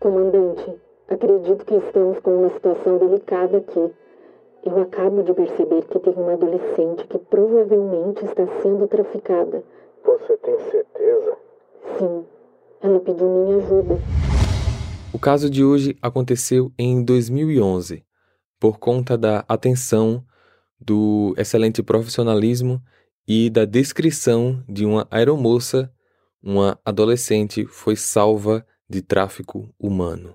Comandante, acredito que estamos com uma situação delicada aqui. Eu acabo de perceber que tem uma adolescente que provavelmente está sendo traficada. Você tem certeza? Sim, ela pediu minha ajuda. O caso de hoje aconteceu em 2011, por conta da atenção, do excelente profissionalismo e da descrição de uma aeromoça, uma adolescente foi salva de tráfico humano.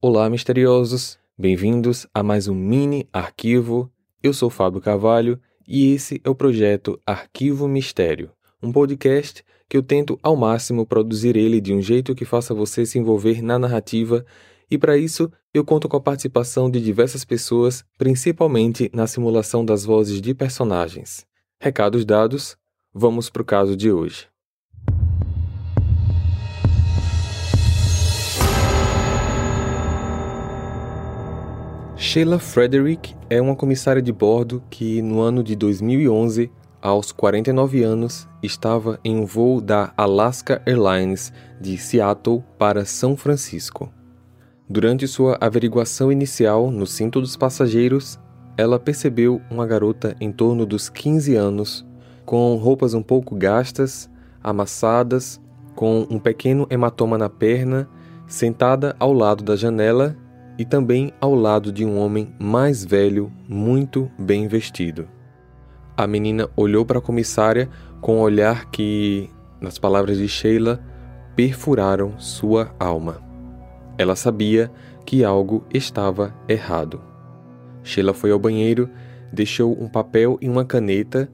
Olá, misteriosos! Bem-vindos a mais um mini arquivo. Eu sou Fábio Carvalho e esse é o projeto Arquivo Mistério, um podcast que eu tento ao máximo produzir ele de um jeito que faça você se envolver na narrativa, e para isso eu conto com a participação de diversas pessoas, principalmente na simulação das vozes de personagens. Recados dados, vamos para o caso de hoje. Sheila Frederick é uma comissária de bordo que, no ano de 2011, aos 49 anos, estava em um voo da Alaska Airlines de Seattle para São Francisco. Durante sua averiguação inicial no cinto dos passageiros, ela percebeu uma garota em torno dos 15 anos, com roupas um pouco gastas, amassadas, com um pequeno hematoma na perna, sentada ao lado da janela e também ao lado de um homem mais velho, muito bem vestido. A menina olhou para a comissária com um olhar que, nas palavras de Sheila, perfuraram sua alma. Ela sabia que algo estava errado. Sheila foi ao banheiro, deixou um papel e uma caneta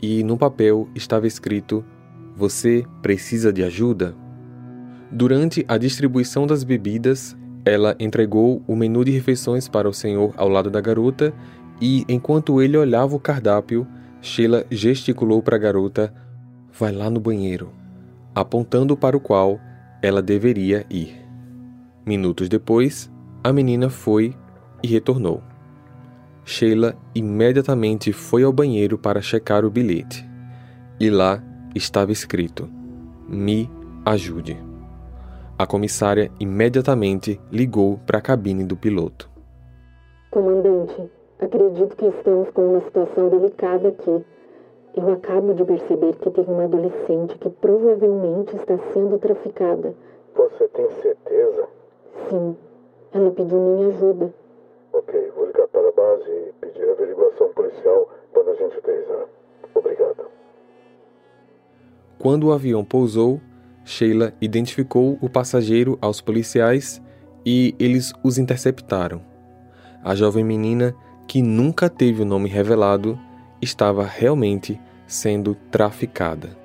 e no papel estava escrito: Você precisa de ajuda? Durante a distribuição das bebidas, ela entregou o menu de refeições para o senhor ao lado da garota e, enquanto ele olhava o cardápio, Sheila gesticulou para a garota: Vai lá no banheiro, apontando para o qual ela deveria ir. Minutos depois, a menina foi e retornou. Sheila imediatamente foi ao banheiro para checar o bilhete. E lá estava escrito: Me ajude. A comissária imediatamente ligou para a cabine do piloto. Comandante, acredito que estamos com uma situação delicada aqui. Eu acabo de perceber que tem uma adolescente que provavelmente está sendo traficada. Você tem certeza? Sim, ela pediu minha ajuda. Ok, vou ligar para a base e pedir averiguação policial quando a gente aterrissar. Obrigado. Quando o avião pousou, Sheila identificou o passageiro aos policiais e eles os interceptaram. A jovem menina, que nunca teve o nome revelado, estava realmente sendo traficada.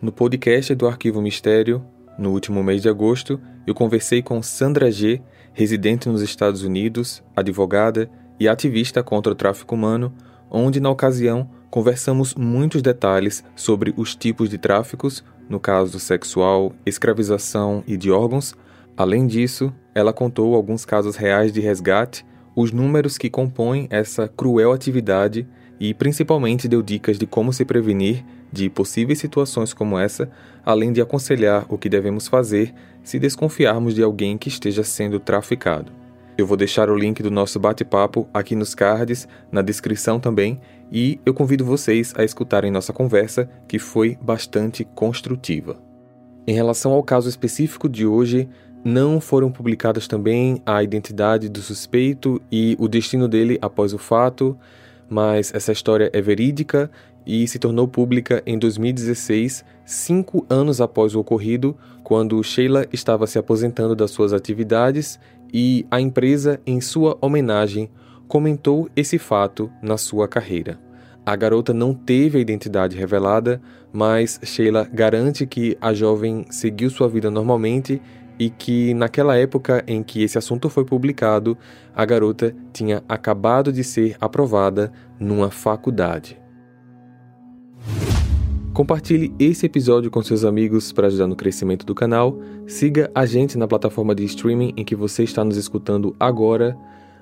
No podcast do Arquivo Mistério, no último mês de agosto, eu conversei com Sandra G., residente nos Estados Unidos, advogada e ativista contra o tráfico humano, onde, na ocasião, conversamos muitos detalhes sobre os tipos de tráficos, no caso sexual, escravização e de órgãos. Além disso, ela contou alguns casos reais de resgate, os números que compõem essa cruel atividade e principalmente deu dicas de como se prevenir de possíveis situações como essa, além de aconselhar o que devemos fazer se desconfiarmos de alguém que esteja sendo traficado. Eu vou deixar o link do nosso bate-papo aqui nos cards, na descrição também, e eu convido vocês a escutarem nossa conversa, que foi bastante construtiva. Em relação ao caso específico de hoje, não foram publicadas também a identidade do suspeito e o destino dele após o fato, mas essa história é verídica e se tornou pública em 2016, cinco anos após o ocorrido, quando Sheila estava se aposentando das suas atividades e a empresa, em sua homenagem, comentou esse fato na sua carreira. A garota não teve a identidade revelada, mas Sheila garante que a jovem seguiu sua vida normalmente e que, naquela época em que esse assunto foi publicado, a garota tinha acabado de ser aprovada numa faculdade. Compartilhe esse episódio com seus amigos para ajudar no crescimento do canal. Siga a gente na plataforma de streaming em que você está nos escutando agora.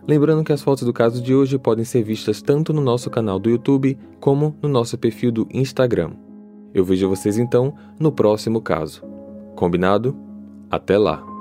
Lembrando que as fotos do caso de hoje podem ser vistas tanto no nosso canal do YouTube como no nosso perfil do Instagram. Eu vejo vocês então no próximo caso. Combinado? Até lá!